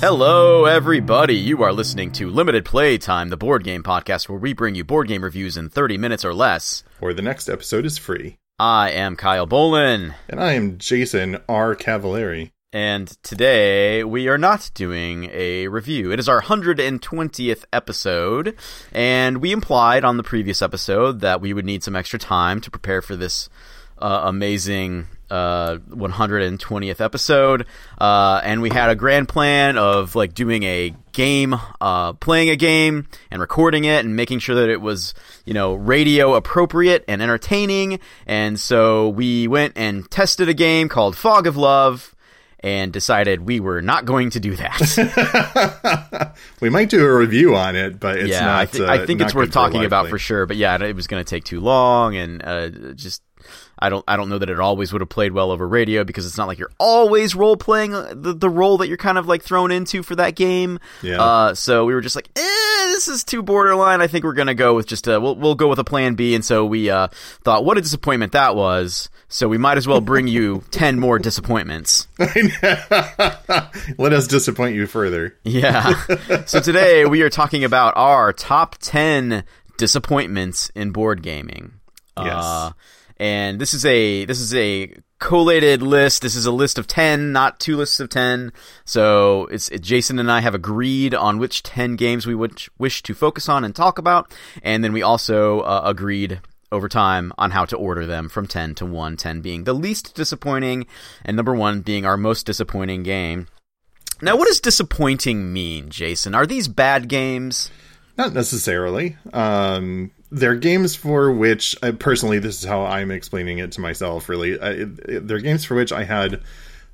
Hello, everybody. You are listening to Limited Playtime, the board game podcast where we bring you board game reviews in 30 minutes or less. Or the next episode is free. I am Kyle Bolin. And I am Jason R. Cavallari. And today we are not doing a review. It is our 120th episode, and we implied on the previous episode that we would need some extra time to prepare for this uh, amazing uh, 120th episode, uh, and we had a grand plan of like doing a game, uh, playing a game and recording it and making sure that it was, you know, radio appropriate and entertaining. And so we went and tested a game called Fog of Love and decided we were not going to do that. we might do a review on it, but it's yeah, not. I, th- uh, I think it's worth talking about for sure. But yeah, it was going to take too long, and uh, just I don't I don't know that it always would have played well over radio because it's not like you're always role playing the the role that you're kind of like thrown into for that game. Yeah. Uh, so we were just like, eh, this is too borderline. I think we're gonna go with just a we'll we'll go with a plan B. And so we uh, thought, what a disappointment that was. So we might as well bring you ten more disappointments. Let us disappoint you further. Yeah. so today we are talking about our top 10 disappointments in board gaming. Yes. Uh, and this is a this is a collated list. This is a list of 10, not two lists of 10. So it's it, Jason and I have agreed on which 10 games we would wish to focus on and talk about, and then we also uh, agreed over time on how to order them from 10 to 1, 10 being the least disappointing and number 1 being our most disappointing game. Now, what does disappointing mean, Jason? Are these bad games? Not necessarily. Um, they're games for which, uh, personally, this is how I'm explaining it to myself. Really, I, they're games for which I had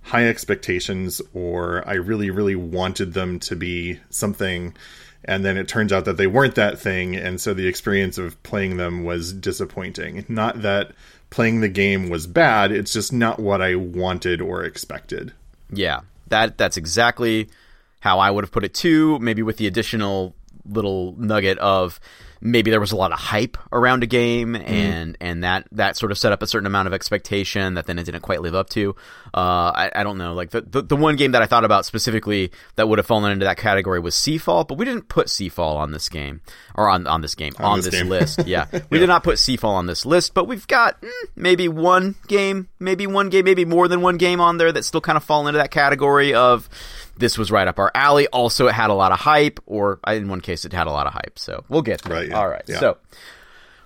high expectations, or I really, really wanted them to be something, and then it turns out that they weren't that thing, and so the experience of playing them was disappointing. Not that playing the game was bad; it's just not what I wanted or expected. Yeah, that that's exactly how I would have put it too. Maybe with the additional little nugget of maybe there was a lot of hype around a game and and that that sort of set up a certain amount of expectation that then it didn't quite live up to. Uh i, I don't know. Like the, the the one game that i thought about specifically that would have fallen into that category was seafall but we didn't put seafall on this game or on on this game on, this this, game. list. Yeah. We did not put seafall on this list but we've got mm, maybe one game maybe one game maybe more than one game on there that still kind of fall into that category of this was right up our alley. Also, it had a lot of hype, or in one case, it had a lot of hype. So we'll get there. Right, yeah, All right. yeah. So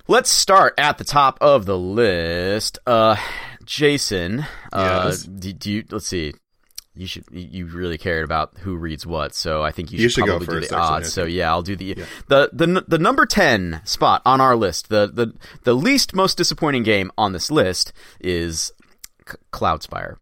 let's start at the top of the list. Uh, Jason, uh, Yes. do, do you? Let's see. You should. You really cared about who reads what, so I think you should, You should go probably do first, the odds. So yeah, I'll do the the the the number ten spot on our list. The the the least most disappointing game on this list is C- Cloudspire.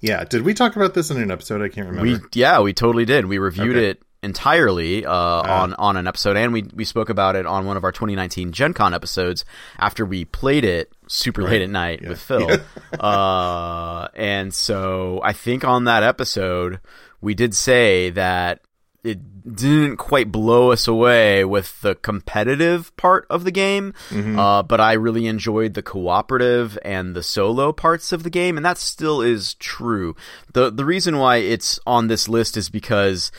Yeah, did we talk about this in an episode? I can't remember. We yeah, we totally did. We reviewed Okay. it entirely uh, on on an episode, and we we spoke about it on one of our 2019 Gen Con episodes after we played it super late at night with Phil. uh, and so I think on that episode we did say that it didn't quite blow us away with the competitive part of the game, uh, but I really enjoyed the cooperative and the solo parts of the game, and that still is true. the The reason why it's on this list is because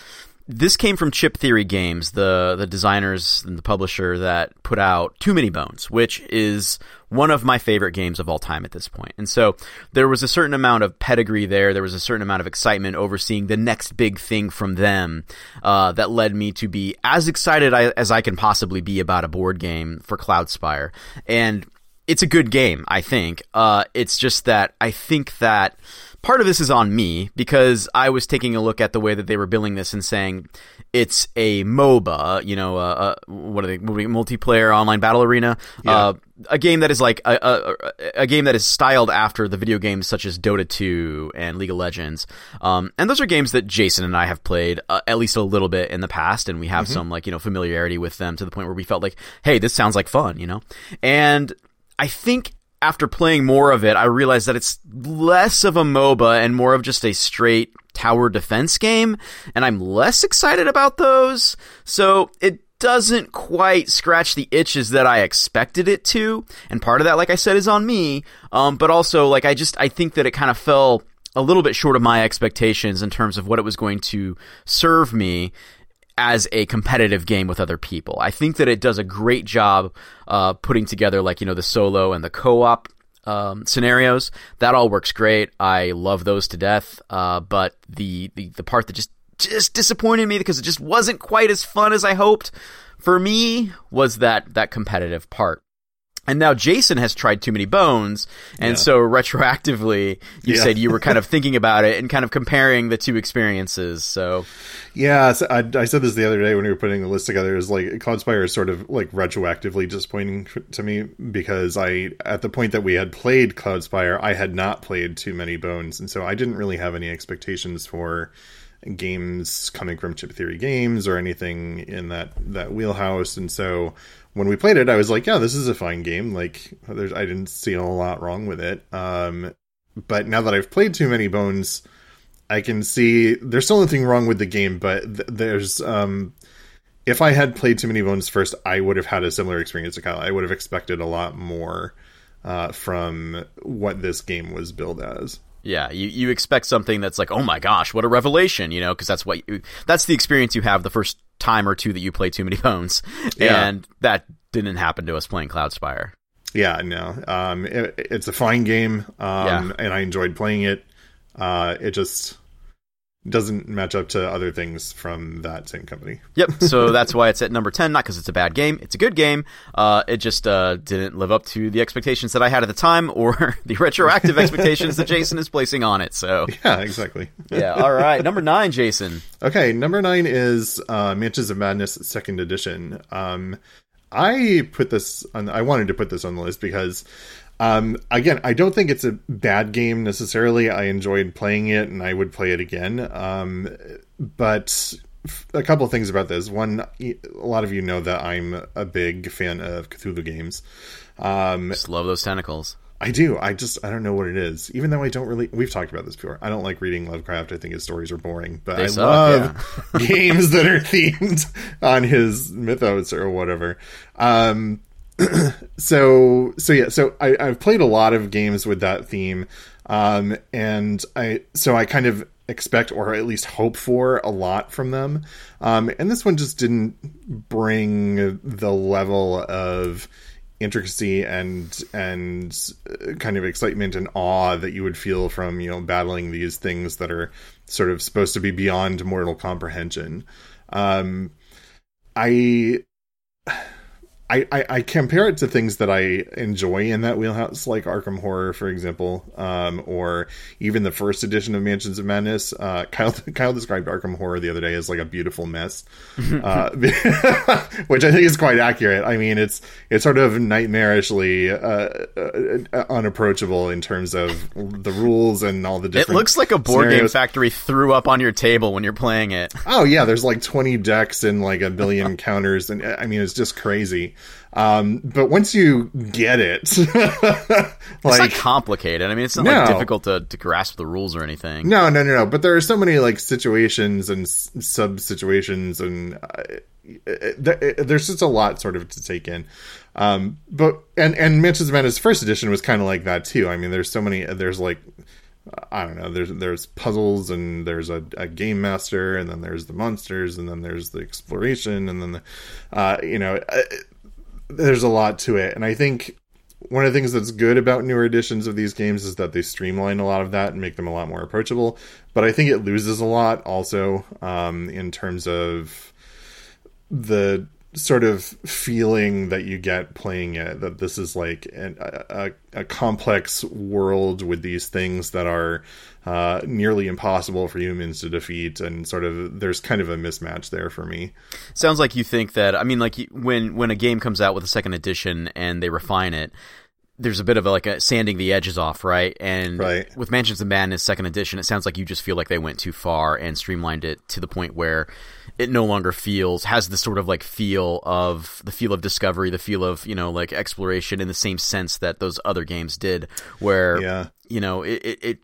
this came from Chip Theory Games, the the designers and the publisher that put out Too Many Bones, which is one of my favorite games of all time at this point. And so there was a certain amount of pedigree there. There was a certain amount of excitement over seeing the next big thing from them uh, that led me to be as excited as I can possibly be about a board game for Cloudspire. And it's a good game, I think. Uh, it's just that I think that part of this is on me because I was taking a look at the way that they were billing this and saying it's a MOBA, you know, uh, uh, what are they, what are they, multiplayer online battle arena, uh, a game that is like a, a, a game that is styled after the video games such as Dota 2 and League of Legends. Um, and those are games that Jason and I have played uh, at least a little bit in the past, and we have some like you know familiarity with them to the point where we felt like, hey, this sounds like fun, you know, and I think after playing more of it, I realized that it's less of a MOBA and more of just a straight tower defense game, and I'm less excited about those. So it doesn't quite scratch the itches that I expected it to, and part of that, like I said, is on me. Um, but also, like I just I think that it kind of fell a little bit short of my expectations in terms of what it was going to serve me as a competitive game with other people. I think that it does a great job uh, putting together like you know the solo and the co-op um, scenarios. That all works great. I love those to death. Uh, but the, the the part that just just disappointed me because it just wasn't quite as fun as I hoped for me was that that competitive part. And now Jason has tried Too Many Bones, and yeah. so retroactively, you yeah. said you were kind of thinking about it and kind of comparing the two experiences. So, yeah, so I, I, said this the other day when we were putting the list together. Is like Cloudspire is sort of like retroactively disappointing to me because I, at the point that we had played Cloudspire, I had not played Too Many Bones, and so I didn't really have any expectations for games coming from Chip Theory Games or anything in that that wheelhouse, and so when we played it, I was like, yeah, this is a fine game. Like, there's, I didn't see a lot wrong with it. Um, but now that I've played Too Many Bones, I can see there's still nothing wrong with the game, but th- there's, um, if I had played Too Many Bones first, I would have had a similar experience to Kyle. I would have expected a lot more, uh, from what this game was billed as. Yeah, you, you expect something that's like, oh my gosh, what a revelation, you know, because that's what you, that's the experience you have the first time or two that you play Too Many Bones, yeah. and that didn't happen to us playing Cloudspire. Yeah, no, um, it, it's a fine game, um, yeah. and I enjoyed playing it. Uh, it just doesn't match up to other things from that same company. Yep. So that's why it's at number 10, not because it's a bad game. It's a good game. Uh, it just uh, didn't live up to the expectations that I had at the time or the retroactive expectations that Jason is placing on it. So Yeah, exactly. yeah. All right. Number nine, Jason. Okay. Number nine is uh, Mansions of Madness second edition. Um, I put this on, I wanted to put this on the list because um, again, I don't think it's a bad game necessarily. I enjoyed playing it, and I would play it again. Um, but a couple of things about this. One, a lot of you know that I'm a big fan of Cthulhu games. Um, just love those tentacles. I do. I just I don't know what it is. Even though I don't really we've talked about this before. I don't like reading Lovecraft. I think his stories are boring. But they I suck, love yeah. games that are themed on his mythos or whatever. Um so so yeah so I, i've played a lot of games with that theme um, and i so i kind of expect or at least hope for a lot from them. Um, and this one just didn't bring the level of intricacy and and kind of excitement and awe that you would feel from you know battling these things that are sort of supposed to be beyond mortal comprehension. Um, i I, I, I, compare it to things that I enjoy in that wheelhouse, like Arkham Horror, for example, um, or even the first edition of Mansions of Madness. Uh, Kyle, Kyle described Arkham Horror the other day as like a beautiful mess, uh, which I think is quite accurate. I mean, it's it's sort of nightmarishly uh, uh unapproachable in terms of the rules and all the different. It looks like a board scenarios. game factory threw up on your table when you're playing it. Oh yeah, there's like 20 decks and like a billion counters, and I mean, it's just crazy. Um, but once you get it, like, it's not complicated. I mean, it's not no. like difficult to, to grasp the rules or anything. No, no, no, no. But there are so many like situations and sub situations, and uh, it, it, there's just a lot sort of to take in. Um, but and and Mansions of Madness first edition was kind of like that too. I mean, there's so many. There's like I don't know. There's there's puzzles and there's a, a, game master and then there's the monsters and then there's the exploration and then the, uh, you know, uh, there's a lot to it, and I think one of the things that's good about newer editions of these games is that they streamline a lot of that and make them a lot more approachable. But I think it loses a lot also um, in terms of the sort of feeling that you get playing it that this is like an, a, a complex world with these things that are uh, nearly impossible for humans to defeat and sort of there's kind of a mismatch there for me sounds like you think that i mean like when when a game comes out with a second edition and they refine it there's a bit of a, like a sanding the edges off, right? And right. with Mansions of Madness second edition, it sounds like you just feel like they went too far and streamlined it to the point where it no longer feels has the sort of like feel of the feel of discovery, the feel of you know like exploration in the same sense that those other games did. Where yeah. you know it, it, it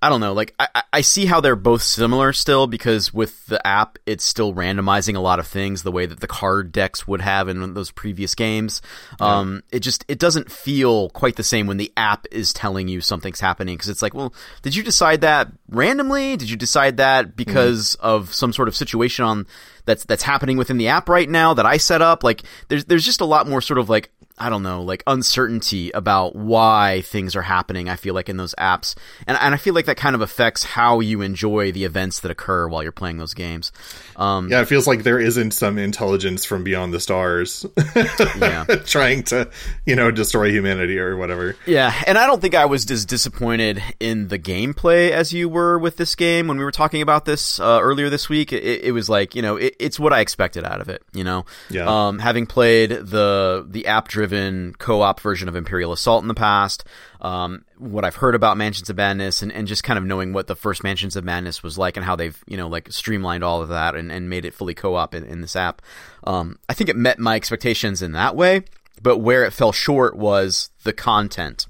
I don't know. Like I, I see how they're both similar still because with the app, it's still randomizing a lot of things the way that the card decks would have in those previous games. Yeah. Um, it just it doesn't feel quite the same when the app is telling you something's happening because it's like, well, did you decide that randomly? Did you decide that because mm-hmm. of some sort of situation on that's that's happening within the app right now that I set up? Like, there's there's just a lot more sort of like I don't know, like uncertainty about why things are happening. I feel like in those apps, and and I feel like that kind of affects how you enjoy the events that occur while you're playing those games. Um, yeah, it feels like there isn't some intelligence from beyond the stars, yeah. trying to you know destroy humanity or whatever. Yeah, and I don't think I was as disappointed in the gameplay as you were with this game when we were talking about this uh, earlier this week. It, it, was like you know it, it's what I expected out of it. You know, yeah. Um, having played the the app driven driven co-op version of Imperial Assault in the past. Um, what I've heard about Mansions of Madness and, and just kind of knowing what the first Mansions of Madness was like and how they've, you know, like streamlined all of that and, and made it fully co-op in, in this app. Um, I think it met my expectations in that way, but where it fell short was the content.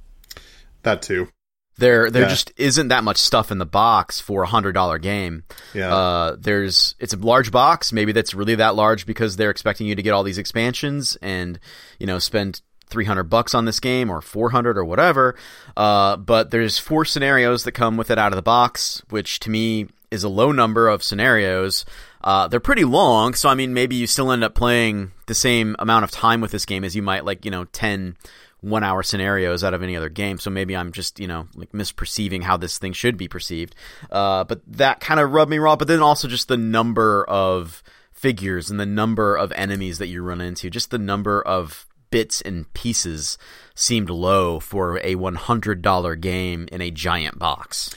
That too. There, there yeah. just isn't that much stuff in the box for a hundred dollar game. Yeah. Uh, there's, it's a large box. Maybe that's really that large because they're expecting you to get all these expansions and, you know, spend 300 bucks on this game or 400 or whatever. Uh, but there's four scenarios that come with it out of the box, which to me is a low number of scenarios. Uh, they're pretty long, so I mean, maybe you still end up playing the same amount of time with this game as you might like, you know, 10 one hour scenarios out of any other game. So maybe I'm just, you know, like misperceiving how this thing should be perceived. Uh, but that kind of rubbed me raw. But then also just the number of figures and the number of enemies that you run into, just the number of bits and pieces seemed low for a $100 game in a giant box.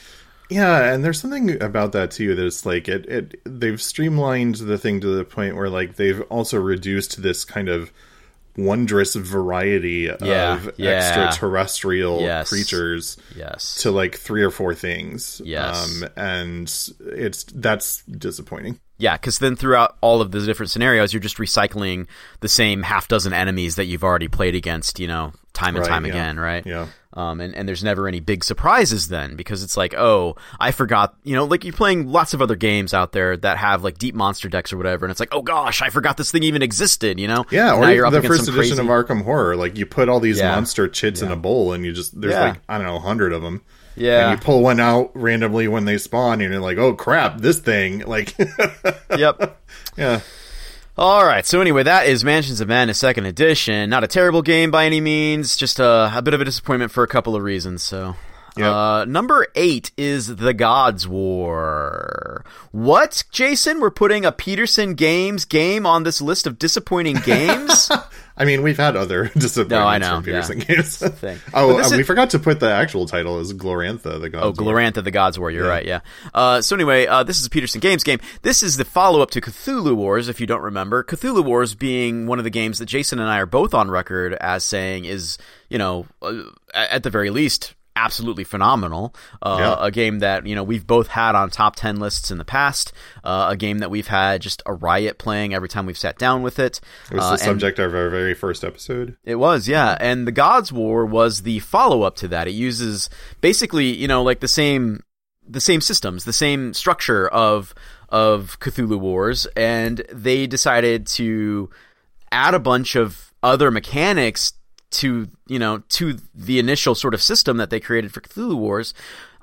Yeah, and there's something about that too that's like it, it they've streamlined the thing to the point where like they've also reduced this kind of wondrous variety yeah, of yeah. extraterrestrial yes. creatures yes. to like three or four things. Yes. Um, and it's that's disappointing. Yeah, because then throughout all of the different scenarios, you're just recycling the same half dozen enemies that you've already played against, you know, time and right, time yeah. again, right? Yeah. Um, and, and there's never any big surprises then because it's like, oh, I forgot, you know, like you're playing lots of other games out there that have like deep monster decks or whatever, and it's like, oh gosh, I forgot this thing even existed, you know? Yeah, or you're the first edition crazy... of Arkham Horror, like you put all these yeah. monster chits yeah. in a bowl and you just, there's yeah. like, I don't know, a hundred of them. Yeah. And you pull one out randomly when they spawn and you're like, oh crap, this thing, like. yep. Yeah. All right. So anyway, that is Mansions of Madness Second Edition. Not a terrible game by any means. Just a, a bit of a disappointment for a couple of reasons. So. Yep. Uh, number eight is The Gods War. What, Jason? We're putting a Petersen Games game on this list of disappointing games? I mean, we've had other disappointments no, I know, from Petersen yeah. games. Oh, uh, we forgot to put the actual title as Glorantha, the Gods Oh, Glorantha, the Gods War. You're yeah. right, yeah. Uh, so anyway, uh, this is a Petersen Games game. This is the follow-up to Cthulhu Wars, if you don't remember. Cthulhu Wars being one of the games that Jason and I are both on record as saying is, you know, uh, at the very least, absolutely phenomenal. Uh, yeah. A game that you know we've both had on top ten lists in the past. Uh, a game that we've had just a riot playing every time we've sat down with it. It was uh, the subject of our very first episode. It was, yeah. And the Gods War was the follow up to that. It uses basically you know like the same the same systems, the same structure of of Cthulhu Wars, and they decided to add a bunch of other mechanics to you know to the initial sort of system that they created for Cthulhu Wars.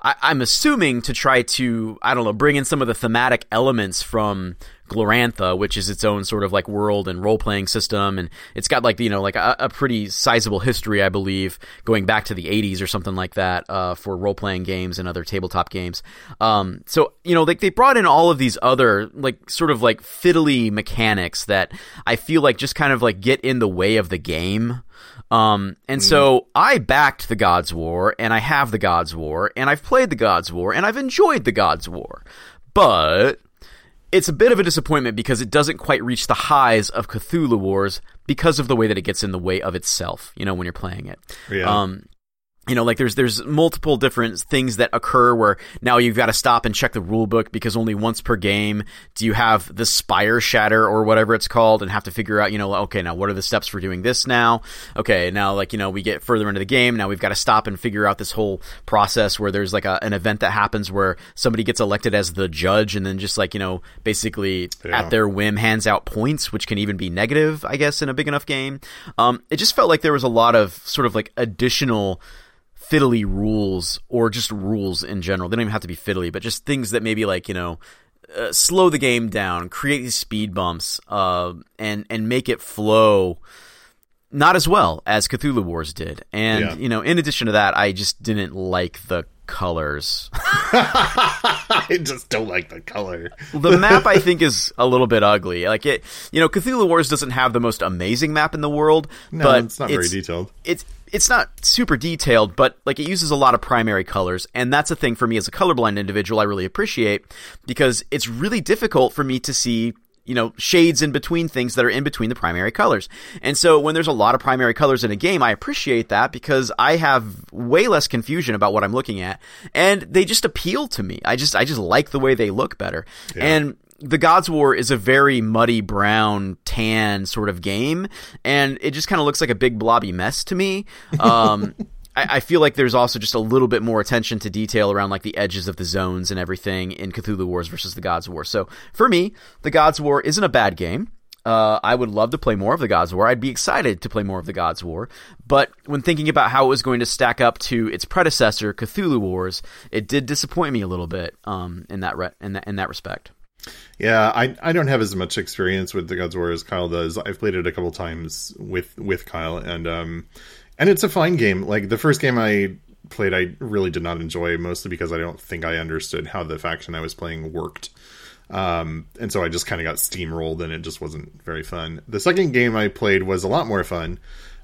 I, am assuming to try to I don't know bring in some of the thematic elements from Glorantha, which is its own sort of like world and role playing system, and it's got like you know like a, a, pretty sizable history, I believe, going back to the '80s or something like that uh, for role playing games and other tabletop games. Um, so you know like they brought in all of these other like sort of like fiddly mechanics that I feel like just kind of like get in the way of the game. Um, and mm. so I backed the Gods War, and I have the Gods War, and I've played the Gods War, and I've enjoyed the Gods War. But it's a bit of a disappointment because it doesn't quite reach the highs of Cthulhu Wars because of the way that it gets in the way of itself, you know, when you're playing it. Yeah. Um, you know like there's there's multiple different things that occur where now you've got to stop and check the rule book because only once per game do you have the spire shatter or whatever it's called and have to figure out you know okay now what are the steps for doing this now? Okay now like you know we get further into the game. Now we've got to stop and figure out this whole process where there's like a, an event that happens where somebody gets elected as the judge and then just like you know basically yeah. at their whim hands out points which can even be negative i guess in a big enough game. Um, it just felt like there was a lot of sort of like additional fiddly rules or just rules in general. They don't even have to be fiddly, but just things that maybe like you know uh, slow the game down, create these speed bumps, uh, and and make it flow not as well as Cthulhu Wars did. And yeah. you know, in addition to that, I just didn't like the colors. I just don't like the color. the map I think is a little bit ugly. Like it, you know, Cthulhu Wars doesn't have the most amazing map in the world, no, but it's not very detailed. It's it's not super detailed, but like it uses a lot of primary colors, and that's a thing for me as a colorblind individual I really appreciate because it's really difficult for me to see you know shades in between things that are in between the primary colors. And so when there's a lot of primary colors in a game, I appreciate that because I have way less confusion about what I'm looking at, and they just appeal to me. I just I just like the way they look better. Yeah. And the Gods War is a very muddy brown tan sort of game, and it just kind of looks like a big blobby mess to me. Um, I, I, feel like there's also just a little bit more attention to detail around like the edges of the zones and everything in Cthulhu Wars versus the Gods War. So for me, the Gods War isn't a bad game. Uh, I would love to play more of the Gods War. I'd be excited to play more of the Gods War. But when thinking about how it was going to stack up to its predecessor, Cthulhu Wars, it did disappoint me a little bit um, in that re- in that in that respect. Yeah, I I don't have as much experience with the Gods War as Kyle does. I've played it a couple times with with Kyle, and um, and it's a fine game. Like the first game I played, I really did not enjoy, mostly because I don't think I understood how the faction I was playing worked. Um, and so I just kind of got steamrolled, and it just wasn't very fun. The second game I played was a lot more fun.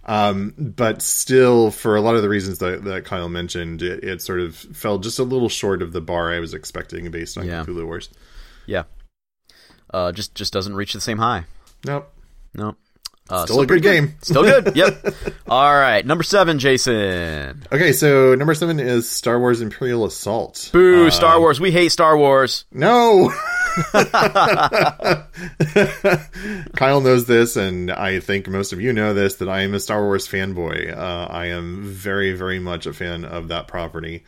Um, but still, for a lot of the reasons that, that Kyle mentioned, it, it, sort of fell just a little short of the bar I was expecting based on yeah. Cthulhu Wars. Yeah, uh, just just doesn't reach the same high. Nope. Nope. Uh, still, still a good game. Good. Still good. Yep. All right. Number seven, Jason. Okay, so number seven is Star Wars Imperial Assault. Boo! Um, Star Wars. We hate Star Wars. No. Kyle knows this, and I think most of you know this that I am a Star Wars fanboy. Uh, I am very, very much a fan of that property.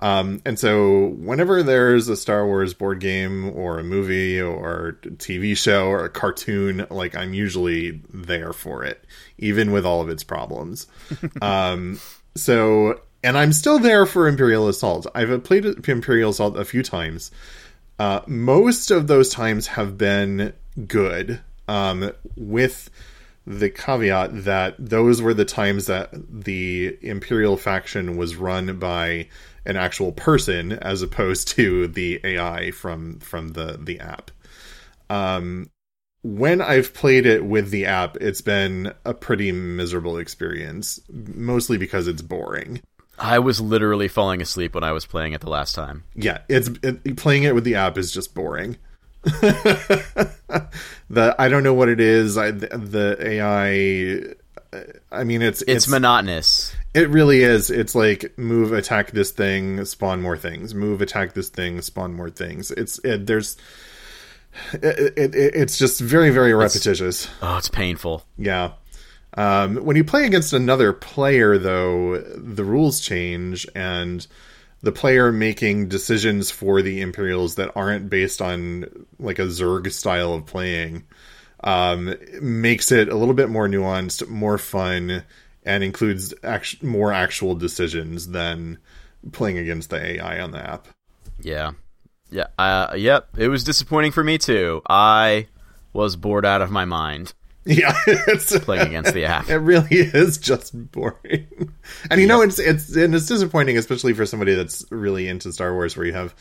Um, and so whenever there's a Star Wars board game or a movie or a TV show or a cartoon, like I'm usually there for it, even with all of its problems. um, so, and I'm still there for Imperial Assault. I've played Imperial Assault a few times. Uh, most of those times have been good, um, with the caveat that those were the times that the Imperial faction was run by an actual person as opposed to the AI from from the the app. Um, when I've played it with the app, it's been a pretty miserable experience, mostly because it's boring. I was literally falling asleep when I was playing it the last time. Yeah, it's it, playing it with the app is just boring. the I don't know what it is. I the, the AI I mean, it's, it's, it's monotonous. It really is. It's like move, attack this thing, spawn more things. Move, attack this thing, spawn more things. It's it, there's. It, it, it's just very very repetitious. It's, oh, it's painful. Yeah. Um, when you play against another player, though, the rules change, and the player making decisions for the Imperials that aren't based on like a Zerg style of playing um, makes it a little bit more nuanced, more fun, and includes act- more actual decisions than playing against the AI on the app. Yeah, yeah, uh, yep. It was disappointing for me too. I was bored out of my mind. Yeah, it's playing against the app. It really is just boring, and you yep. know it's it's and it's disappointing, especially for somebody that's really into Star Wars, where you have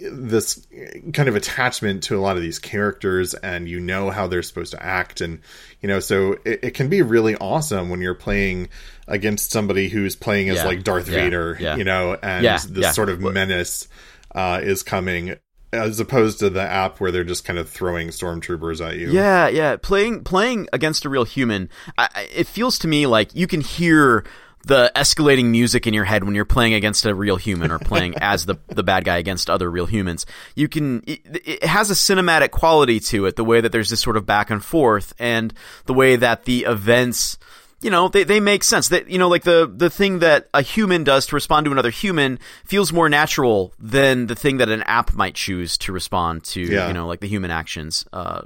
this kind of attachment to a lot of these characters and you know how they're supposed to act and you know so it, it can be really awesome when you're playing against somebody who's playing as yeah, like darth yeah, vader yeah. you know and this sort of menace uh, is coming as opposed to the app where they're just kind of throwing stormtroopers at you. Yeah, yeah. Playing playing against a real human, I, it feels to me like you can hear the escalating music in your head when you're playing against a real human or playing as the the bad guy against other real humans. You can it, it, has a cinematic quality to it, the way that there's this sort of back and forth and the way that the events you know, they, they make sense. That you know, like the the thing that a human does to respond to another human feels more natural than the thing that an app might choose to respond to. Yeah. You know, like the human actions, uh,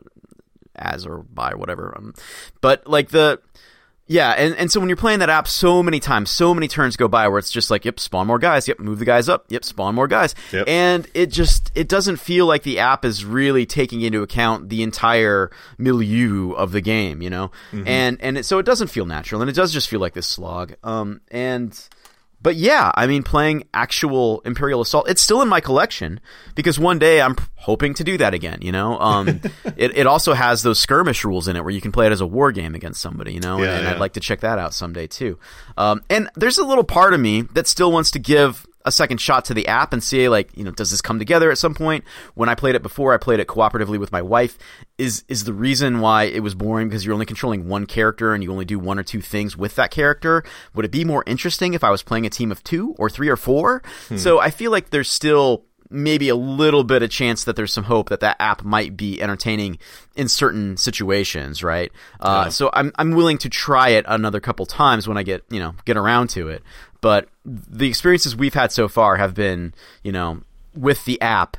as or by whatever. Um, but like the yeah, and, and so when you're playing that app so many times, so many turns go by where it's just like, yep, spawn more guys, yep, move the guys up, yep, spawn more guys. Yep. And it just it doesn't feel like the app is really taking into account the entire milieu of the game, you know? Mm-hmm. And and it, so it doesn't feel natural and it does just feel like this slog. Um and but yeah, I mean, playing actual Imperial Assault, it's still in my collection because one day I'm hoping to do that again. You know, um, it it also has those skirmish rules in it where you can play it as a war game against somebody. You know, yeah, and, yeah. I'd like to check that out someday too. Um, and there's a little part of me that still wants to give a second shot to the app and see like you know does this come together at some point when i played it before i played it cooperatively with my wife is is the reason why it was boring because you're only controlling one character and you only do one or two things with that character would it be more interesting if i was playing a team of two or three or four hmm. so i feel like there's still maybe a little bit of chance that there's some hope that that app might be entertaining in certain situations, right? Uh, So I'm I'm willing to try it another couple times when I get you know get around to it. But the experiences we've had so far have been, you know, with the app,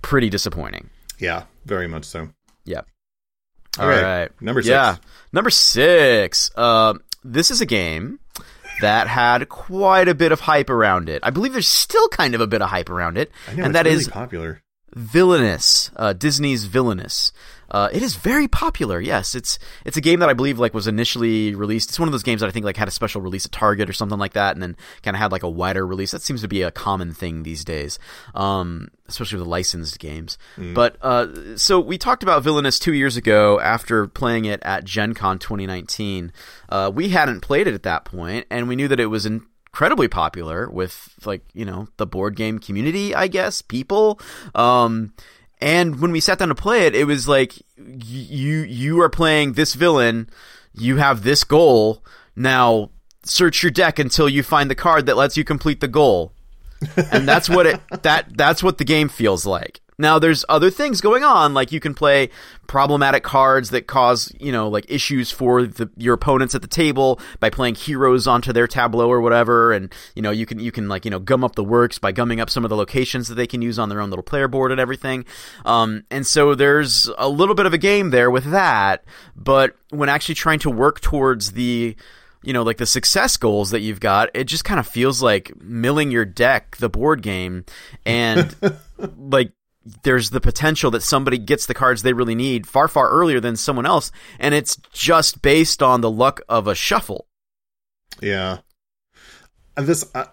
pretty disappointing. Yeah, very much so. Yeah. All right. right. Number six. Yeah. Number six. Uh, this is a game that had quite a bit of hype around it. I believe there's still kind of a bit of hype around it. Know, and that really is popular. Villainous, uh, Disney's Villainous. Uh, it is very popular. Yes, it's it's a game that I believe like was initially released. It's one of those games that I think like had a special release at Target or something like that, and then kind of had like a wider release. That seems to be a common thing these days, um, especially with licensed games. Mm. But uh, so we talked about Villainous two years ago after playing it at Gen Con 2019. Uh, we hadn't played it at that point, and we knew that it was in incredibly popular with like you know the board game community i guess people um and when we sat down to play it, it was like you you are playing this villain, you have this goal. Now search your deck until you find the card that lets you complete the goal. and that's what it that that's what the game feels like. Now there's other things going on, like you can play problematic cards that cause, you know, like issues for the, your opponents at the table by playing heroes onto their tableau or whatever. And, you know, you can, you can like, you know, gum up the works by gumming up some of the locations that they can use on their own little player board and everything. Um, and so there's a little bit of a game there with that. But when actually trying to work towards the, you know, like the success goals that you've got, it just kind of feels like milling your deck, the board game, and like there's the potential that somebody gets the cards they really need far far earlier than someone else and it's just based on the luck of a shuffle yeah uh, this I,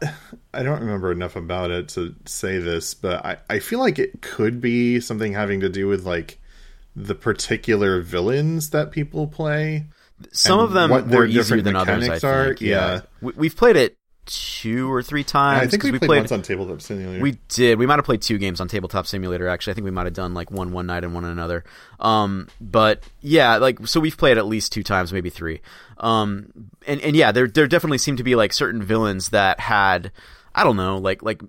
I don't remember enough about it to say this but I, I feel like it could be something having to do with like the particular villains that people play some of them were easier than others i think are. yeah, yeah. We, have played it two or three times. Yeah, I think we, we played, played, once on Tabletop Simulator. We did. We might have played two games on Tabletop Simulator. Actually, I think we might have done like one one night and one another. Um, but yeah, like so we've played at least two times, maybe three. Um, and and yeah, there there definitely seemed to be like certain villains that had I don't know, like like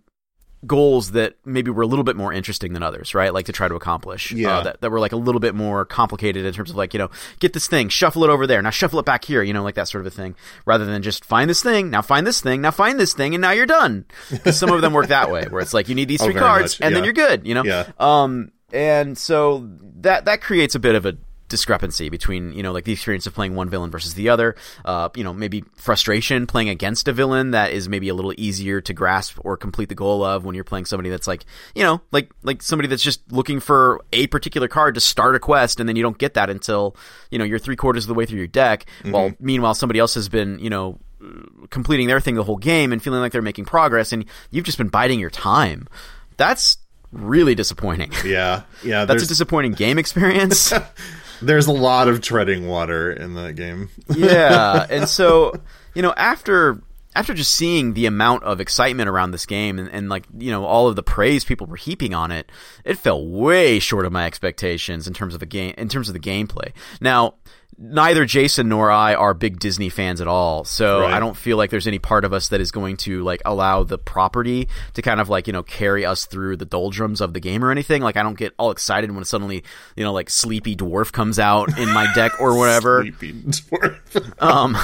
goals that maybe were a little bit more interesting than others, right? Like to try to accomplish. Uh, yeah. Uh, that, that were like a little bit more complicated in terms of like, you know, get this thing, shuffle it over there, now shuffle it back here, you know, like that sort of a thing, rather than just find this thing, now find this thing, now find this thing, and now you're done. Because some of them work that way, where it's like you need these oh, three cards, much. and yeah. then you're good, you know? Yeah. Um, and so that that creates a bit of a discrepancy between you know like the experience of playing one villain versus the other uh, you know maybe frustration playing against a villain that is maybe a little easier to grasp or complete the goal of when you're playing somebody that's like you know like like somebody that's just looking for a particular card to start a quest and then you don't get that until you know you're three quarters of the way through your deck mm-hmm. while meanwhile somebody else has been you know completing their thing the whole game and feeling like they're making progress and you've just been biding your time. That's really disappointing. Yeah. Yeah that's a disappointing game experience There's a lot of treading water in that game. yeah, and so you know after after just seeing the amount of excitement around this game and, and, like you know all of the praise people were heaping on it, it fell way short of my expectations in terms of the game in terms of the gameplay. Now, neither Jason nor I are big Disney fans at all. So Right. I don't feel like there's any part of us that is going to like allow the property to kind of like, you know, carry us through the doldrums of the game or anything. Like I don't get all excited when suddenly, you know, like Sleepy Dwarf comes out in my deck or whatever. Sleepy dwarf. Um,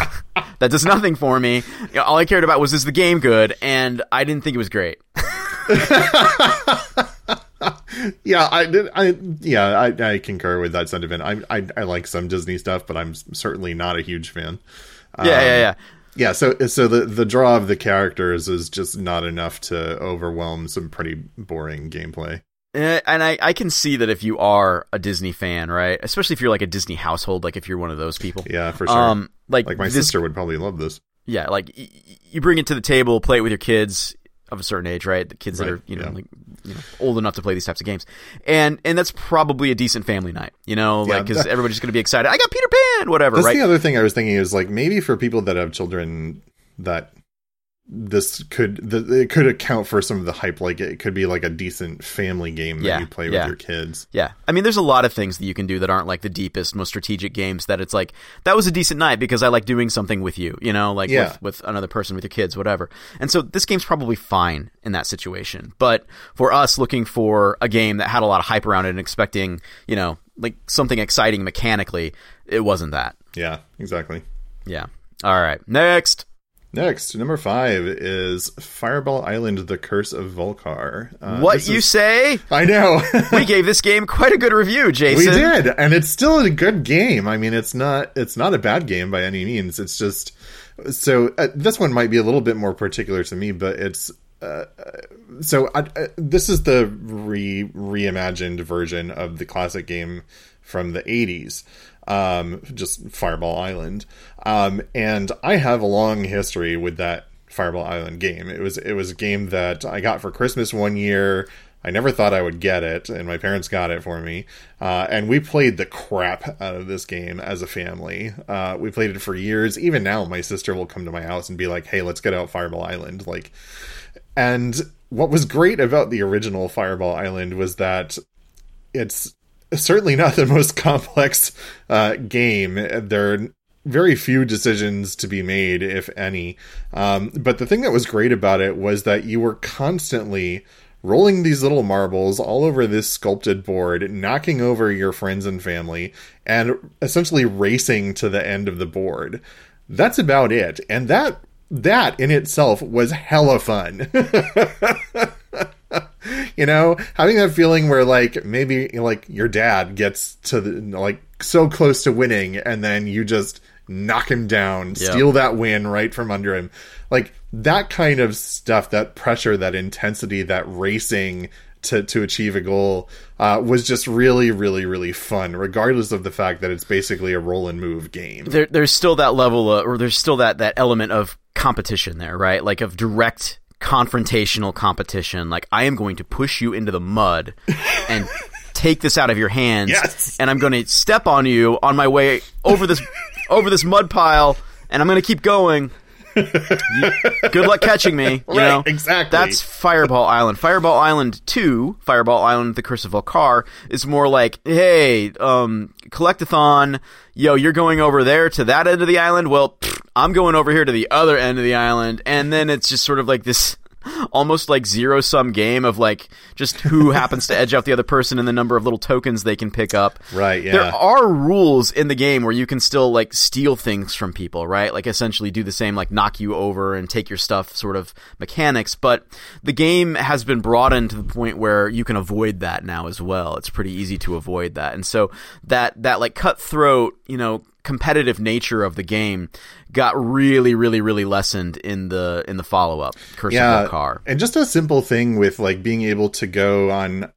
that does nothing for me. All I cared about was is the game good, and I didn't think it was great. yeah, I did. I yeah, I, I concur with that sentiment. I, I I like some Disney stuff, but I'm certainly not a huge fan. Yeah, yeah, yeah. Yeah, so so the the draw of the characters is just not enough to overwhelm some pretty boring gameplay. Eh, And I, I can see that if you are a Disney fan, right? Especially if you're like a Disney household, like if you're one of those people. Yeah, for sure. Um, like, like my this, sister would probably love this. yeah, like y- you bring it to the table, play it with your kids of a certain age, right? The kids that are you know yeah. like you know old enough to play these types of games, and and that's probably a decent family night, you know, like because that- everybody's going to be excited. I got Peter Pan, whatever, That's right? the other thing I was thinking is like maybe for people that have children that this could that it could account for some of the hype. Like it could be like a decent family game that Yeah, you play yeah. with your kids. Yeah. I mean, there's a lot of things that you can do that aren't like the deepest, most strategic games that it's like, that was a decent night because I like doing something with you, you know, like Yeah. with, with another person, with your kids, whatever. And so this game's probably fine in that situation. But for us looking for a game that had a lot of hype around it and expecting, you know, like something exciting mechanically, it wasn't that. Yeah, exactly. Yeah. All right. Next. Next, number five is Fireball Island: The Curse of Vul-Kar. Uh, what you is- say? I know. we gave this game quite a good review, Jason. we did, and it's still a good game. I mean, it's not it's not a bad game by any means. It's just so uh, this one might be a little bit more particular to me, but it's uh, so I, uh, this is the re reimagined version of the classic game from the 80s um just fireball island. Um and i have a long history with that fireball island game. It was it was a game that i got for christmas one year. I never thought i would get it and my parents got it for me. Uh, and we played the crap out of this game as a family. Uh, we played it for years. Even now my sister will come to my house and be like hey let's get out fireball island like and what was great about the original Fireball Island was that it's certainly not the most complex uh, game. There are very few decisions to be made, if any. Um, but the thing that was great about it was that you were constantly rolling these little marbles all over this sculpted board, knocking over your friends and family, and essentially racing to the end of the board. That's about it. And that that in itself was hella fun. you know, having that feeling where like maybe like your dad gets to the like so close to winning and then you just knock him down, Yeah. steal that win right from under him. Like that kind of stuff, that pressure, that intensity, that racing to to achieve a goal uh, was just really, really, really fun, regardless of the fact that it's basically a roll and move game. there, there's still that level of, or there's still that that element of competition there, right? Like of direct confrontational competition. Like I am going to push you into the mud and take this out of your hands, Yes. and I'm going to step on you on my way over this over this mud pile, and I'm going to keep going. Good luck catching me. You Right, know exactly. That's Fireball Island. Fireball Island Two, Fireball Island: The Curse of Vul-Kar, is more like, hey, um, collectathon. Yo, you're going over there to that end of the island. Well, pfft, I'm going over here to the other end of the island, and then it's just sort of like this. Almost like zero sum game of like just who happens to edge out the other person and the number of little tokens they can pick up. Right, yeah. There are rules in the game where you can still like steal things from people, right? Like essentially do the same, like knock you over and take your stuff sort of mechanics. But the game has been broadened to the point where you can avoid that now as well. It's pretty easy to avoid that. And so that, that like cutthroat, you know, competitive nature of the game got really, really, really lessened in the, in the follow up, Curse yeah, Car. and just a simple thing with like being able to go on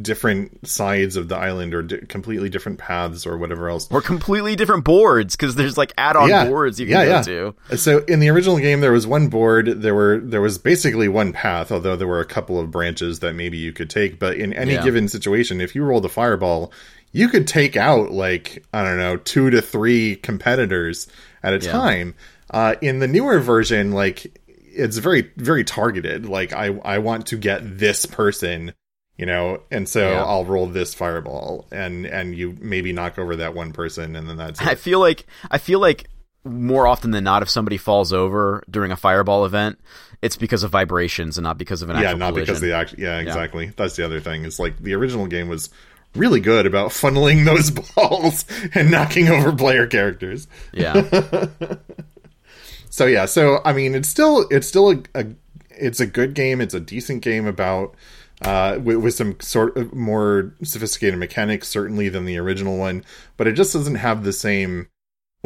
different sides of the island or di- completely different paths or whatever else. Or completely different boards because there's like add-on Yeah. boards you can Yeah, go yeah. to. Uh, so in the original game, there was one board. There were there was basically one path, although there were a couple of branches that maybe you could take. But in any given situation, if you roll the fireball, you could take out like I don't know two to three competitors at a Yeah. time. Uh, in the newer version, like it's very very targeted. Like I I want to get this person you know and so yeah. i'll roll this fireball and and you maybe knock over that one person and then that's it. i feel like i feel like more often than not if somebody falls over during a fireball event it's because of vibrations and not because of an yeah not collision. because the act yeah exactly yeah. that's the other thing It's like the original game was really good about funneling those balls and knocking over player characters yeah so yeah so i mean it's still it's still a, a it's a good game it's a decent game about uh, with, with, some sort of more sophisticated mechanics, certainly than the original one, but it just doesn't have the same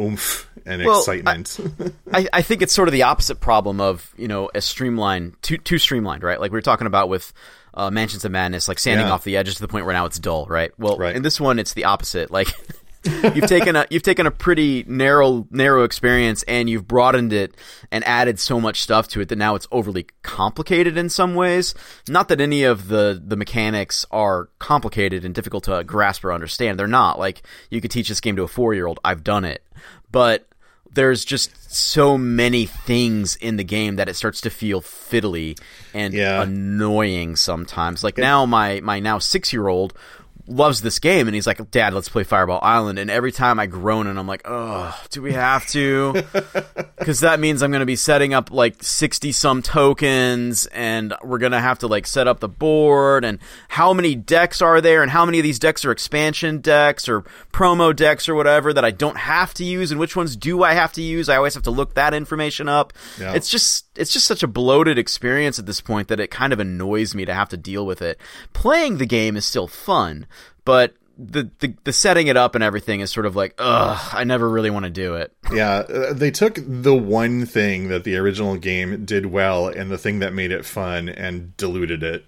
oomph and well, excitement. I, I, think it's sort of the opposite problem of you know a streamlined, too too streamlined, right? Like we were talking about with uh, Mansions of Madness, like sanding yeah. off the edges to the point where now it's dull, right? Well, right. in this one, it's the opposite. Like you've taken a you've taken a pretty narrow narrow experience and you've broadened it and added so much stuff to it that now it's overly complicated in some ways. Not that any of the the mechanics are complicated and difficult to grasp or understand. They're not. Like you could teach this game to a 4-year-old. I've done it. But there's just so many things in the game that it starts to feel fiddly and yeah. annoying sometimes. Like now my my now 6-year-old loves this game and he's like, Dad, let's play Fireball Island. And every time I groan and I'm like, oh, do we have to? Because that means I'm going to be setting up like 60 some tokens and we're going to have to like set up the board and how many decks are there and how many of these decks are expansion decks or promo decks or whatever that I don't have to use and which ones do I have to use? I always have to look that information up. Yeah. It's just, it's just such a bloated experience at this point that it kind of annoys me to have to deal with it. Playing the game is still fun but the, the the setting it up and everything is sort of like ugh i never really want to do it. Yeah uh, they took the one thing that the original game did well and the thing that made it fun and diluted it.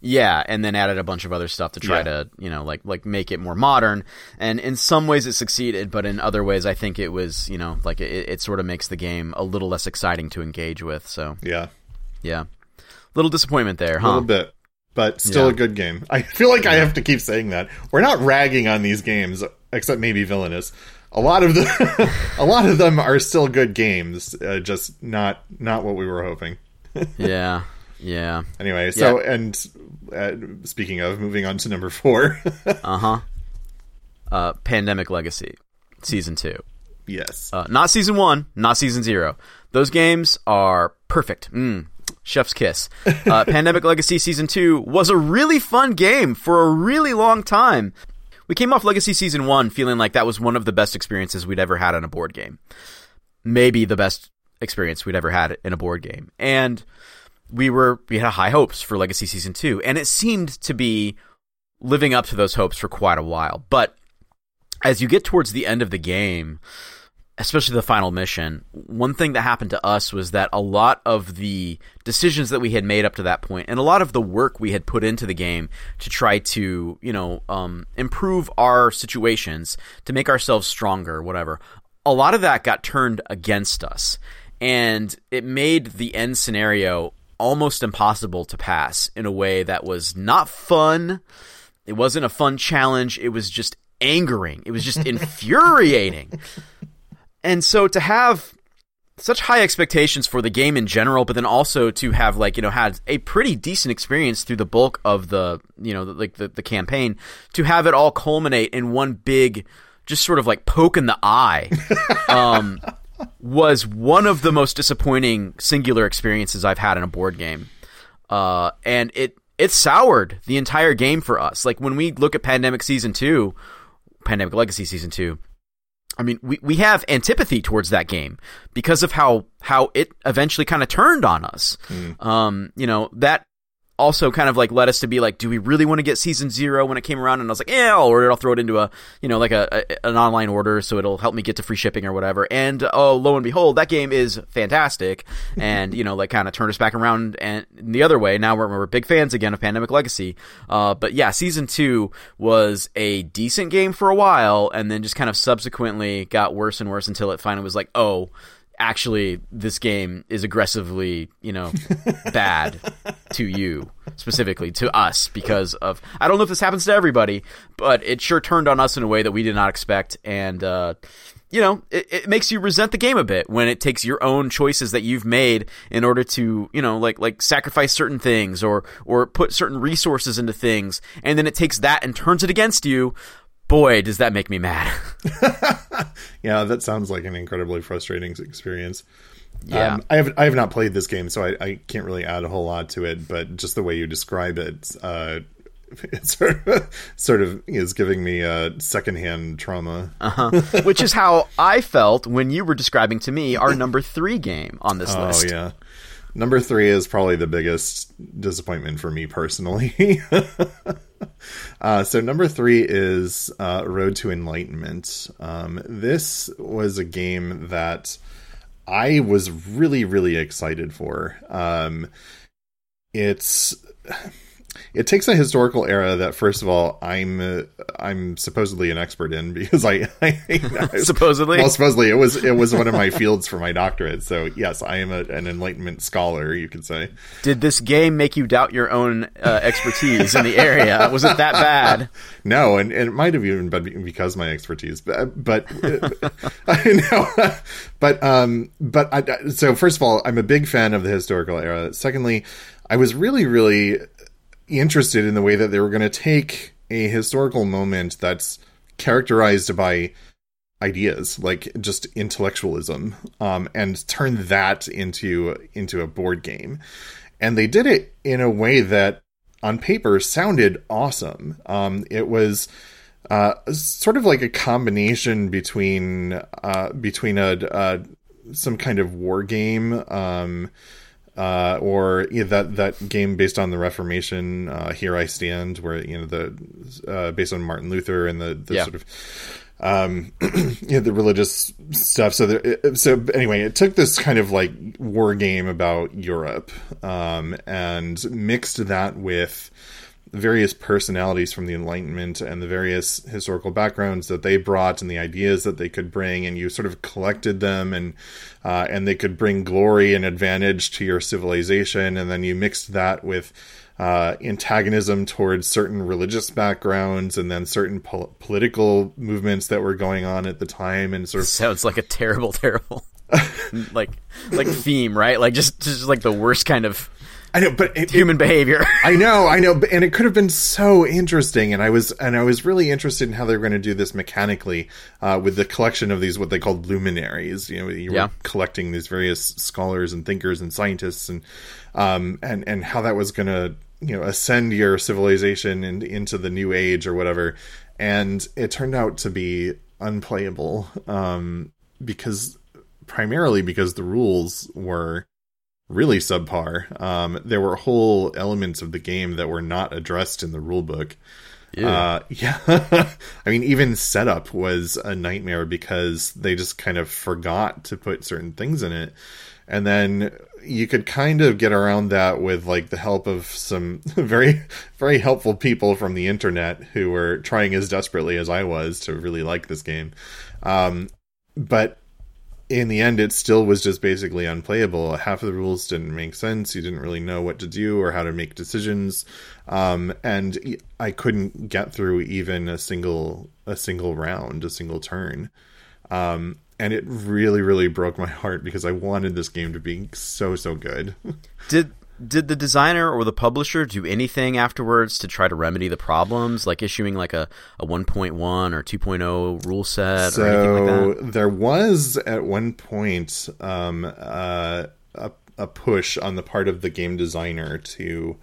Yeah and then added a bunch of other stuff to try yeah. to you know like like make it more modern. And in some ways it succeeded but in other ways i think it was you know like it, it sort of makes the game a little less exciting to engage with so. Yeah. Yeah. Little disappointment there huh? a little bit but still yeah. a good game. I feel like yeah. I have to keep saying that. We're not ragging on these games, except maybe Villainous. A lot of the, a lot of them are still good games, uh, just not not what we were hoping. yeah, yeah. Anyway, so yeah. and uh, speaking of, moving on to number four. uh-huh. Uh Pandemic Legacy, season two. Yes. Uh, not season one, not season zero. Those games are perfect. Mm, Chef's kiss. Uh, Pandemic Legacy Season 2 was a really fun game for a really long time. We came off Legacy Season 1 feeling like that was one of the best experiences we'd ever had on a board game. Maybe the best experience we'd ever had in a board game. And we were we had high hopes for Legacy Season 2 and it seemed to be living up to those hopes for quite a while. But as you get towards the end of the game, especially the final mission, one thing that happened to us was that a lot of the decisions that we had made up to that point, and a lot of the work we had put into the game to try to, you know, um, improve our situations, to make ourselves stronger, whatever, a lot of that got turned against us. And it made the end scenario almost impossible to pass in a way that was not fun. It wasn't a fun challenge. It was just angering. It was just infuriating. And so to have such high expectations for the game in general, but then also to have like you know had a pretty decent experience through the bulk of the you know like the, the campaign, to have it all culminate in one big, just sort of like poke in the eye, um, was one of the most disappointing singular experiences I've had in a board game, uh, and it it soured the entire game for us. Like when we look at Pandemic Season Two, Pandemic Legacy Season Two I mean, we, we have antipathy towards that game because of how how it eventually kind of turned on us. Mm. Um, you know that also kind of like led us to be like, do we really want to get season zero when it came around? And I was like, yeah, I'll order it. I'll throw it into a, you know, like a, a, an online order, so it'll help me get to free shipping or whatever. And oh, lo and behold, that game is fantastic, and you know, like kind of turned us back around and the other way. Now we're, we're big fans again of Pandemic Legacy. Uh, but yeah, season two was a decent game for a while, and then just kind of subsequently got worse and worse until it finally was like, oh actually this game is aggressively, you know, bad to you specifically to us because of I don't know if this happens to everybody, but it sure turned on us in a way that we did not expect and uh you know, it, it, makes you resent the game a bit when it takes your own choices that you've made in order to, you know, like like sacrifice certain things or or put certain resources into things, and then it takes that and turns it against you. Boy, does that make me mad. yeah, that sounds like an incredibly frustrating experience. Yeah, um, I have I have not played this game, so I, I can't really add a whole lot to it. But just the way you describe it, uh, it sort of, sort of is giving me a secondhand trauma. Uh-huh. Which is how I felt when you were describing to me our number three game on this oh, list. Oh yeah, number three is probably the biggest disappointment for me personally. uh, so number three is uh, Road to Enlightenment. Um, this was a game that I was really really excited for. Um, it's it takes a historical era that first of all I'm uh, I'm supposedly an expert in because I, I, I supposedly? Well supposedly. It was it was one of my fields for my doctorate. So yes I am a, an enlightenment scholar you could say. Did this game make you doubt your own uh, expertise in the area? Was it that bad? No and, and it might have even been because my expertise but but I know. But um but I, so first of all I'm a big fan of the historical era. Secondly I was really really interested in the way that they were going to take a historical moment that's characterized by ideas like just intellectualism um, and turn that into into a board game. And they did it in a way that on paper sounded awesome. Um, it was uh, sort of like a combination between uh, between a, a some kind of war game um, uh, or you know, that that game based on the Reformation, uh, Here I Stand, where you know the uh, based on Martin Luther and the, the yeah. sort of um, you know, the religious stuff. So there, so anyway, it took this kind of like war game about Europe um, and mixed that with various personalities from the Enlightenment and the various historical backgrounds that they brought and the ideas that they could bring, and you sort of collected them, and uh, and they could bring glory and advantage to your civilization, and then you mixed that with. Uh, antagonism towards certain religious backgrounds and then certain po- political movements that were going on at the time and sort of sounds like a terrible terrible like like theme right like just just like the worst kind of I know, but it, human it, behavior. I know, I know, and it could have been so interesting. And I was, and I was really interested in how they were going to do this mechanically uh, with the collection of these what they called luminaries. You know, you yeah. were collecting these various scholars and thinkers and scientists, and um, and and how that was going to you know ascend your civilization and into the new age or whatever. And it turned out to be unplayable um, because primarily because the rules were really subpar. Um, there were whole elements of the game that were not addressed in the rulebook. Uh, yeah. I mean, even setup was a nightmare because they just kind of forgot to put certain things in it. And then you could kind of get around that with like the help of some very, very helpful people from the internet who were trying as desperately as I was to really like this game. Um, but in the end, it still was just basically unplayable. Half of the rules didn't make sense. You didn't really know what to do or how to make decisions, um, and I couldn't get through even a single a single round, a single turn. Um, and it really, really broke my heart because I wanted this game to be so, so good. Did did the designer or the publisher do anything afterwards to try to remedy the problems, like issuing like a, a 1.1 or 2.0 rule set so or anything like that? There was at one point um, uh, a, a push on the part of the game designer to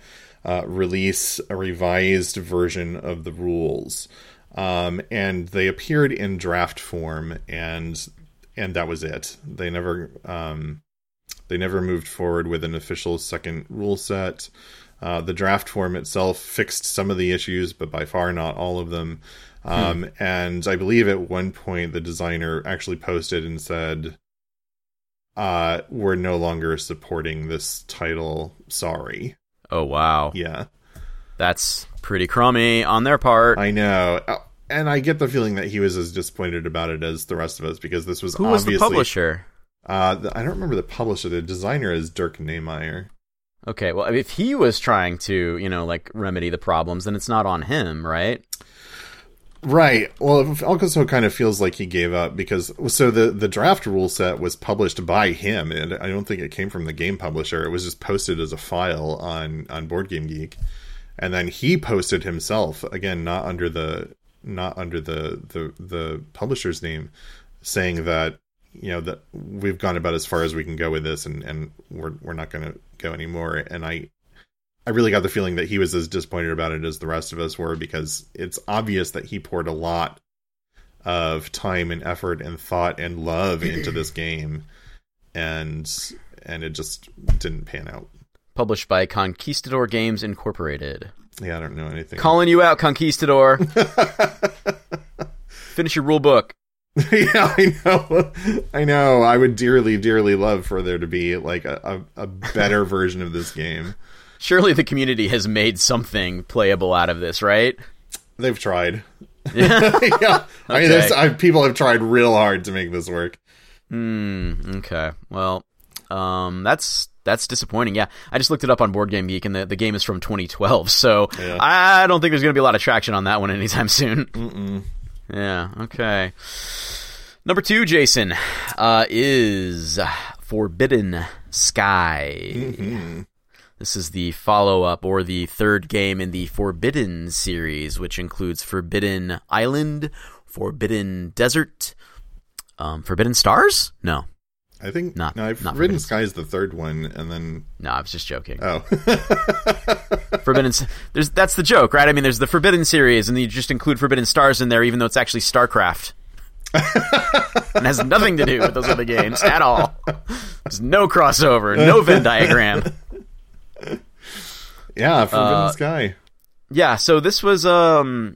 uh, release a revised version of the rules. Um, and they appeared in draft form, and and that was it. They never um, they never moved forward with an official second rule set. Uh, the draft form itself fixed some of the issues, but by far not all of them. Um, hmm. And I believe at one point the designer actually posted and said, uh, "We're no longer supporting this title. Sorry." Oh wow! Yeah, that's pretty crummy on their part. I know, uh, and I get the feeling that he was as disappointed about it as the rest of us because this was who was the publisher. Uh, the, I don't remember the publisher. The designer is Dirk Knemeyer. Okay, well, if he was trying to, you know, like remedy the problems, then it's not on him, right? Right. Well, Alcoso kind of feels like he gave up because so the the draft rule set was published by him, and I don't think it came from the game publisher. It was just posted as a file on on Board Game Geek, and then he posted himself again, not under the not under the the the publisher's name, saying that you know that we've gone about as far as we can go with this, and and we're we're not going to go anymore. And I I really got the feeling that he was as disappointed about it as the rest of us were because it's obvious that he poured a lot of time and effort and thought and love into this game and and it just didn't pan out. Published by Conquistador Games Incorporated. Yeah, I don't know anything. Calling you out, Conquistador. Finish your rule book. yeah, I know. I know. I would dearly, dearly love for there to be like a, a, a better version of this game surely the community has made something playable out of this, right? They've tried. Yeah, yeah. I mean, okay. I, people have tried real hard to make this work. Hmm. Okay. Well, um, that's that's disappointing. Yeah, I just looked it up on Board Game Geek, and the, the game is from 2012. So yeah. I don't think there's going to be a lot of traction on that one anytime soon. Mm-mm. Yeah. Okay. Number two, Jason, uh, is Forbidden Sky. Mm-hmm. This is the follow up or the third game in the Forbidden series, which includes Forbidden Island, Forbidden Desert, um, Forbidden Stars? No. I think not. No, not Forbidden Sky is the third one, and then no, I was just joking. Oh, Forbidden. There's that's the joke, right? I mean, there's the Forbidden series, and you just include Forbidden Stars in there, even though it's actually StarCraft. and has nothing to do with those other games at all. There's no crossover, no Venn diagram. yeah, Forbidden uh, Sky. Yeah, so this was um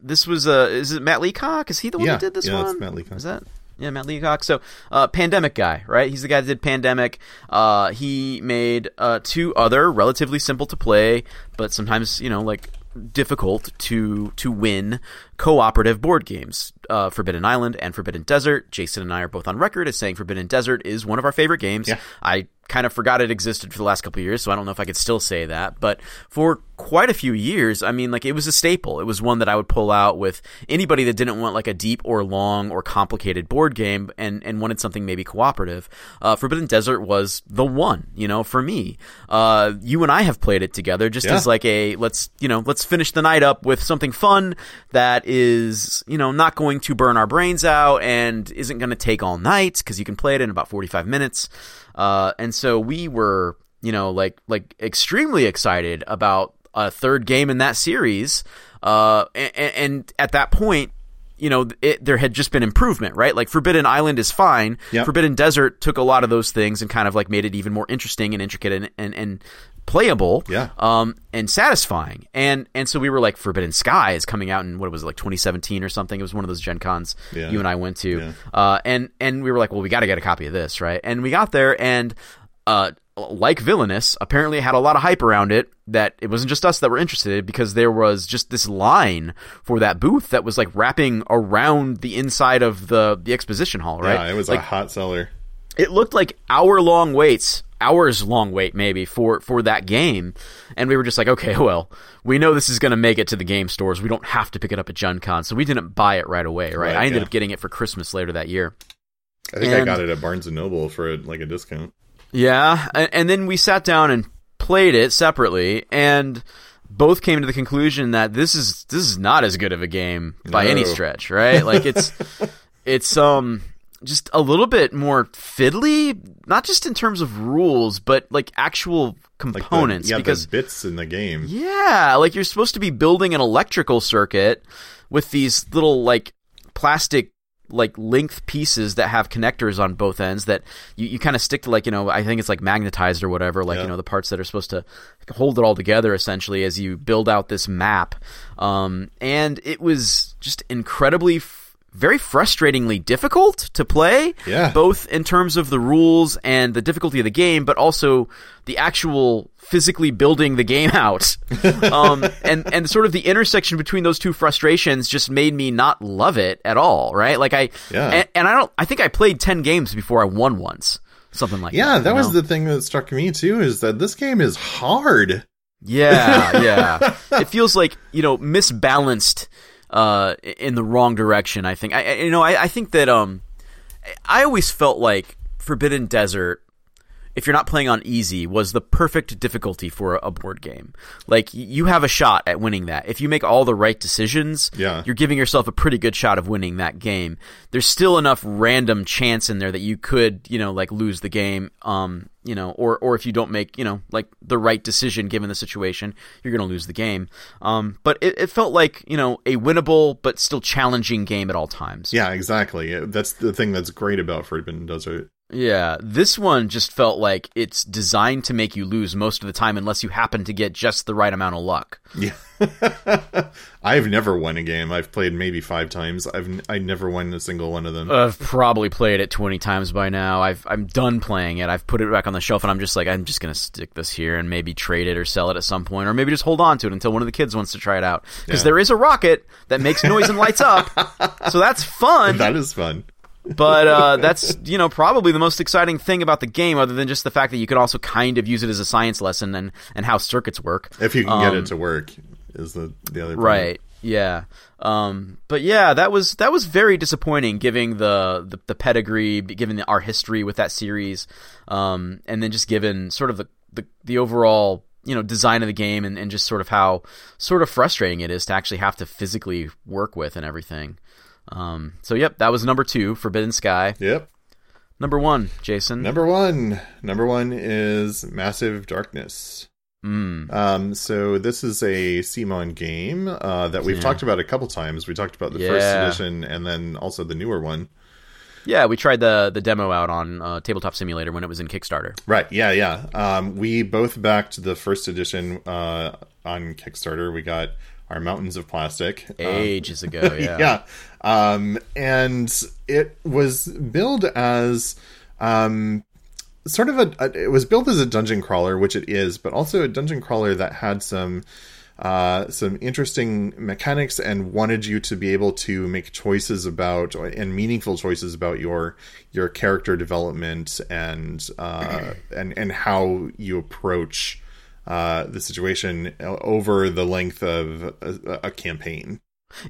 this was uh is it Matt Leacock? Is he the one yeah, that did this yeah, one? Matt Leacock. Is that yeah, Matt Leacock. So, uh, Pandemic guy, right? He's the guy that did Pandemic. Uh, he made uh, two other relatively simple to play, but sometimes you know like difficult to to win cooperative board games. Uh, Forbidden Island and Forbidden Desert. Jason and I are both on record as saying Forbidden Desert is one of our favorite games. Yeah. I kind of forgot it existed for the last couple years, so I don't know if I could still say that. But for quite a few years, I mean, like it was a staple. It was one that I would pull out with anybody that didn't want like a deep or long or complicated board game and and wanted something maybe cooperative. Uh, Forbidden Desert was the one, you know, for me. Uh, you and I have played it together just yeah. as like a let's you know let's finish the night up with something fun that is you know not going to burn our brains out and isn't going to take all night because you can play it in about forty five minutes. Uh, and so we were, you know, like like extremely excited about a third game in that series. Uh, and, and at that point, you know, it, there had just been improvement, right? Like Forbidden Island is fine. Yep. Forbidden Desert took a lot of those things and kind of like made it even more interesting and intricate and, and, and playable yeah. um, and satisfying. And and so we were like, Forbidden Sky is coming out in what was it, like 2017 or something. It was one of those Gen Cons yeah. you and I went to. Yeah. Uh, and and we were like, well, we got to get a copy of this, right? And we got there, and uh, like Villainous, apparently had a lot of hype around it. That it wasn't just us that were interested because there was just this line for that booth that was like wrapping around the inside of the the exposition hall, right? Yeah, it was like, a hot seller. It looked like hour long waits hours long wait maybe for for that game. And we were just like okay well we know this is going to make it to the game stores. We don't have to pick it up at Gen Con so we didn't buy it right away right, Right, I ended yeah. up getting it for Christmas later that year. I think I got it at Barnes and Noble for like a discount. yeah and, and then we sat down and played it separately and both came to the conclusion that this is this is not as good of a game by any stretch right? Like it's it's um just a little bit more fiddly not just in terms of rules but like actual Like the- components yeah, because the bits in the game. Yeah, like you're supposed to be building an electrical circuit with these little like plastic like length pieces that have connectors on both ends that you, you kind of stick to like you know I think it's like magnetized or whatever like Yeah. you know the parts that are supposed to hold it all together essentially as you build out this map um, and it was just incredibly very frustratingly difficult to play Yeah. both in terms of the rules and the difficulty of the game, but also the actual physically building the game out. um, and and sort of the intersection between those two frustrations just made me not love it at all. Right? Like I Yeah. and, and I don't. I think I played ten games before I won once. Something like Yeah, that. Yeah, that was know? the thing that struck me too. Is that this game is hard. Yeah, yeah. it feels like you know misbalanced uh, in the wrong direction. I think. I, you know, I, I think that um, I always felt like Forbidden Desert if you're not playing on easy, was the perfect difficulty for a board game. Like you have a shot at winning that. If you make all the right decisions, yeah. you're giving yourself a pretty good shot of winning that game. There's still enough random chance in there that you could, you know, like lose the game. Um, you know, or or if you don't make, you know, like the right decision given the situation, you're going to lose the game. Um, but it, it felt like, you know, a winnable but still challenging game at all times. Yeah, exactly. That's the thing that's great about Forbidden Desert. Yeah, this one just felt like it's designed to make you lose most of the time unless you happen to get just the right amount of luck. Yeah. I've never won a game. I've played maybe 5 times. I've I never won a single one of them. I've probably played it 20 times by now. I've I'm done playing it. I've put it back on the shelf and I'm just like I'm just going to stick this here and maybe trade it or sell it at some point or maybe just hold on to it until one of the kids wants to try it out because yeah. there is a rocket that makes noise and lights up. So that's fun. That is fun but uh, that's you know probably the most exciting thing about the game, other than just the fact that you can also kind of use it as a science lesson and and how circuits work. If you can um, get it um, to work, is the the other right? Yeah. Um, but yeah, that was that was very disappointing, given the, the, the pedigree, given the, our history with that series, um, and then just given sort of the, the, the overall you know design of the game and, and just sort of how sort of frustrating it is to actually have to physically work with and everything. Um, so yep, that was number two, Forbidden Sky. Yep. Number one, Jason. Number one. Number one is Massive Darkness. Mm. Um, so this is a CMON game uh, that we've yeah. talked about a couple times. We talked about the yeah. first edition and then also the newer one. Yeah, we tried the the demo out on uh, Tabletop Simulator when it was in Kickstarter. Right. Yeah. Yeah. Um, we both backed the first edition uh, on Kickstarter. We got our mountains of plastic um, ages um, ago. Yeah, yeah, um, and it was billed as um, sort of a, a, It was built as a dungeon crawler, which it is, but also a dungeon crawler that had some. Uh, some interesting mechanics and wanted you to be able to make choices about and meaningful choices about your your character development and uh, and and how you approach uh, the situation over the length of a, a campaign.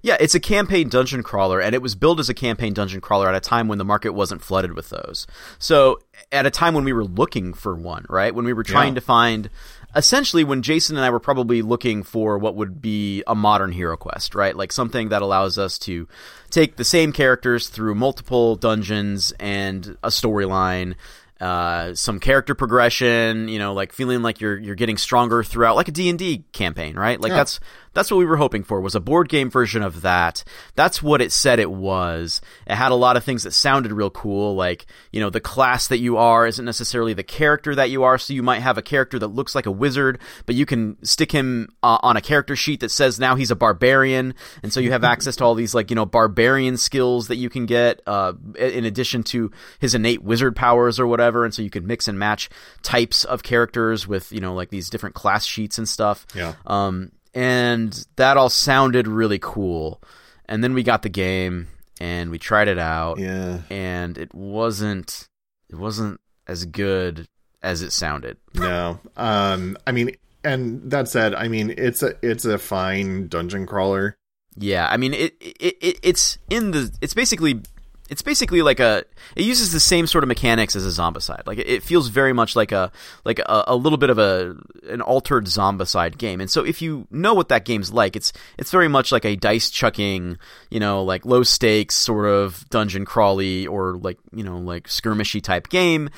Yeah, it's a campaign dungeon crawler, and it was built as a campaign dungeon crawler at a time when the market wasn't flooded with those. So, at a time when we were looking for one, right? When we were trying yeah. to find, essentially, when Jason and I were probably looking for what would be a modern hero quest, right? Like something that allows us to take the same characters through multiple dungeons and a storyline uh, some character progression, you know, like feeling like you're you're getting stronger throughout, like a D and D campaign, right? Like yeah. that's that's what we were hoping for was a board game version of that. That's what it said it was. It had a lot of things that sounded real cool, like you know the class that you are isn't necessarily the character that you are. So you might have a character that looks like a wizard, but you can stick him uh, on a character sheet that says now he's a barbarian, and so you have access to all these like you know barbarian skills that you can get uh, in addition to his innate wizard powers or whatever. And so you can mix and match types of characters with you know like these different class sheets and stuff. Yeah. Um, and that all sounded really cool. And then we got the game and we tried it out. Yeah. And it wasn't it wasn't as good as it sounded. No. Um I mean and that said, I mean it's a it's a fine dungeon crawler. Yeah, I mean it, it, it it's in the it's basically it's basically like a it uses the same sort of mechanics as a zombicide like it feels very much like a like a, a little bit of a an altered zombicide game and so if you know what that game's like it's it's very much like a dice chucking you know like low stakes sort of dungeon crawly or like you know like skirmishy type game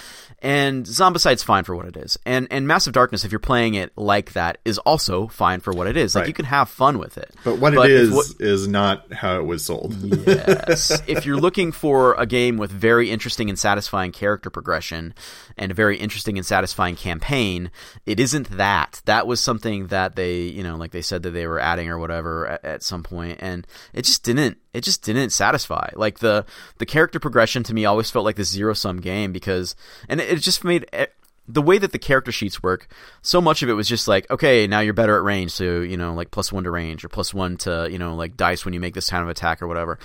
and Zombicide's fine for what it is. And and Massive Darkness, if you're playing it like that, is also fine for what it is. Like right. you can have fun with it. But what but it is what, is not how it was sold. yes. if you're looking for a game with very interesting and satisfying character progression and a very interesting and satisfying campaign, it isn't that. That was something that they, you know, like they said that they were adding or whatever at, at some point, and it just didn't it just didn't satisfy. Like the the character progression to me always felt like the zero sum game because, and it, it just made it, the way that the character sheets work. So much of it was just like, okay, now you're better at range, so you know, like plus one to range or plus one to you know, like dice when you make this kind of attack or whatever.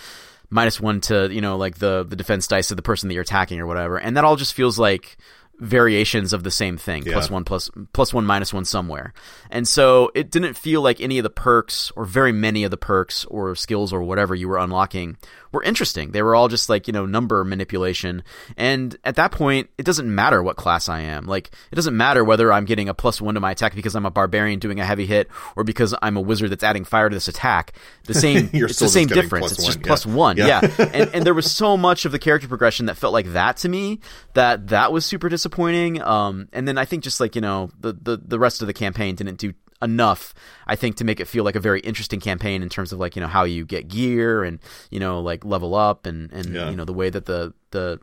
Minus one to you know, like the the defense dice of the person that you're attacking or whatever, and that all just feels like variations of the same thing yeah. plus one plus plus one minus one somewhere and so it didn't feel like any of the perks or very many of the perks or skills or whatever you were unlocking were interesting they were all just like you know number manipulation and at that point it doesn't matter what class i am like it doesn't matter whether i'm getting a plus one to my attack because i'm a barbarian doing a heavy hit or because i'm a wizard that's adding fire to this attack the same it's the same difference it's one, just yeah. plus one yeah, yeah. and, and there was so much of the character progression that felt like that to me that that was super disappointing disappointing. Um, and then I think just like you know the, the the rest of the campaign didn't do enough i think to make it feel like a very interesting campaign in terms of like you know how you get gear and you know like level up and and yeah. you know the way that the the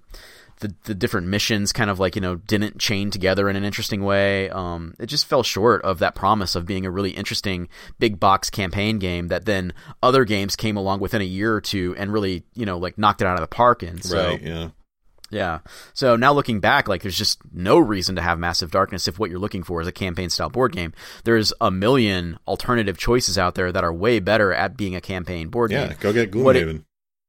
the, the different missions kind of like you know didn't chain together in an interesting way. Um, it just fell short of that promise of being a really interesting big box campaign game that then other games came along within a year or two and really you know like knocked it out of the park in. So right, yeah yeah. So now looking back, like there's just no reason to have Massive Darkness if what you're looking for is a campaign style board game. There's a million alternative choices out there that are way better at being a campaign board yeah, game. Yeah, go get Gloomhaven.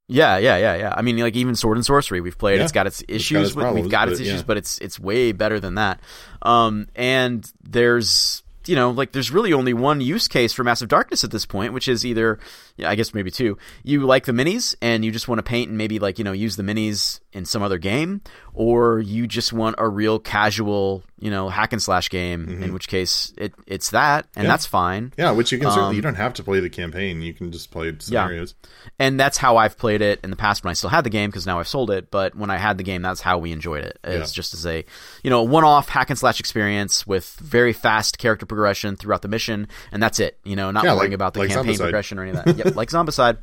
Yeah, yeah, yeah, yeah. I mean, like even Sword and Sorcery, we've played. Yeah. It's got its issues. It's got its problems, we've got its issues, yeah. but it's it's way better than that. Um, and there's you know, like there's really only one use case for Massive Darkness at this point, which is either, yeah, I guess maybe two. You like the minis and you just want to paint and maybe like you know use the minis in some other game, or you just want a real casual, you know, hack and slash game, mm-hmm. in which case it it's that, and yeah. that's fine. Yeah, which you can um, certainly you don't have to play the campaign; you can just play scenarios. Yeah. And that's how I've played it in the past when I still had the game because now I've sold it. But when I had the game, that's how we enjoyed it. It's yeah. just as a you know one off hack and slash experience with very fast character progression throughout the mission, and that's it. You know, not yeah, worrying like, about the like campaign Zombicide. progression or any of that. yep, like Zombicide.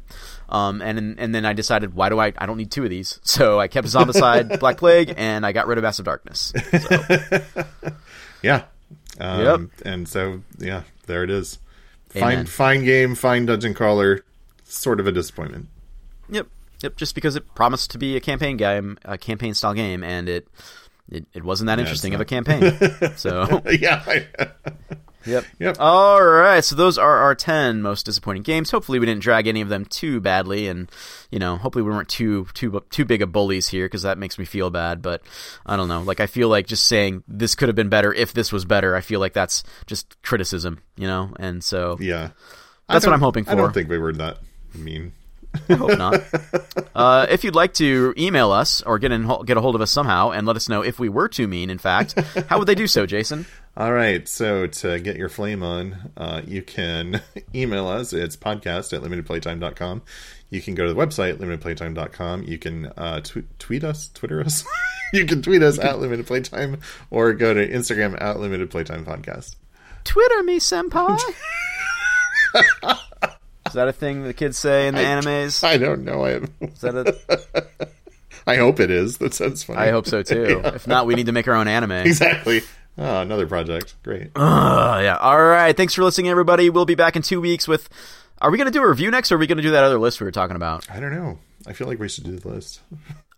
Um, and and then I decided, why do I? I don't need two of these, so I kept Zombicide, Black Plague, and I got rid of Massive Darkness. So. yeah. Um, yep. And so yeah, there it is. Fine, Amen. fine game, fine dungeon crawler. Sort of a disappointment. Yep. Yep. Just because it promised to be a campaign game, a campaign style game, and it it, it wasn't that yeah, interesting of a campaign. so yeah. Yep. Yep. All right. So those are our 10 most disappointing games. Hopefully we didn't drag any of them too badly and, you know, hopefully we weren't too too too big of bullies here because that makes me feel bad, but I don't know. Like I feel like just saying this could have been better if this was better. I feel like that's just criticism, you know? And so Yeah. That's what I'm hoping for. I don't think we were that mean. I hope not. Uh, if you'd like to email us or get in get a hold of us somehow and let us know if we were too mean, in fact, how would they do so, Jason? All right. So to get your flame on, uh, you can email us. It's podcast at limitedplaytime.com. You can go to the website, limitedplaytime.com. You can uh, tw- tweet us, Twitter us. you can tweet us at limited playtime or go to Instagram at limited playtime podcast. Twitter me, senpai. Is that a thing the kids say in the I, animes? I don't know. I, is that a... I hope it is. That sounds funny. I hope so too. yeah. If not, we need to make our own anime. Exactly. Oh, another project. Great. Uh, yeah. All right. Thanks for listening, everybody. We'll be back in two weeks with. Are we going to do a review next, or are we going to do that other list we were talking about? I don't know. I feel like we should do the list.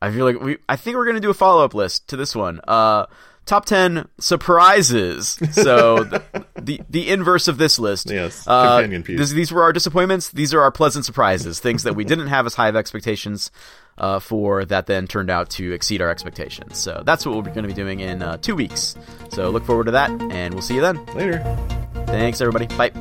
I feel like we. I think we're going to do a follow up list to this one. Uh, top 10 surprises. So the, the, the inverse of this list. Yes. Uh, companion piece. This, these were our disappointments. These are our pleasant surprises. Things that we didn't have as high of expectations uh, for that then turned out to exceed our expectations. So that's what we're going to be doing in uh, two weeks. So look forward to that, and we'll see you then. Later. Thanks, everybody. Bye.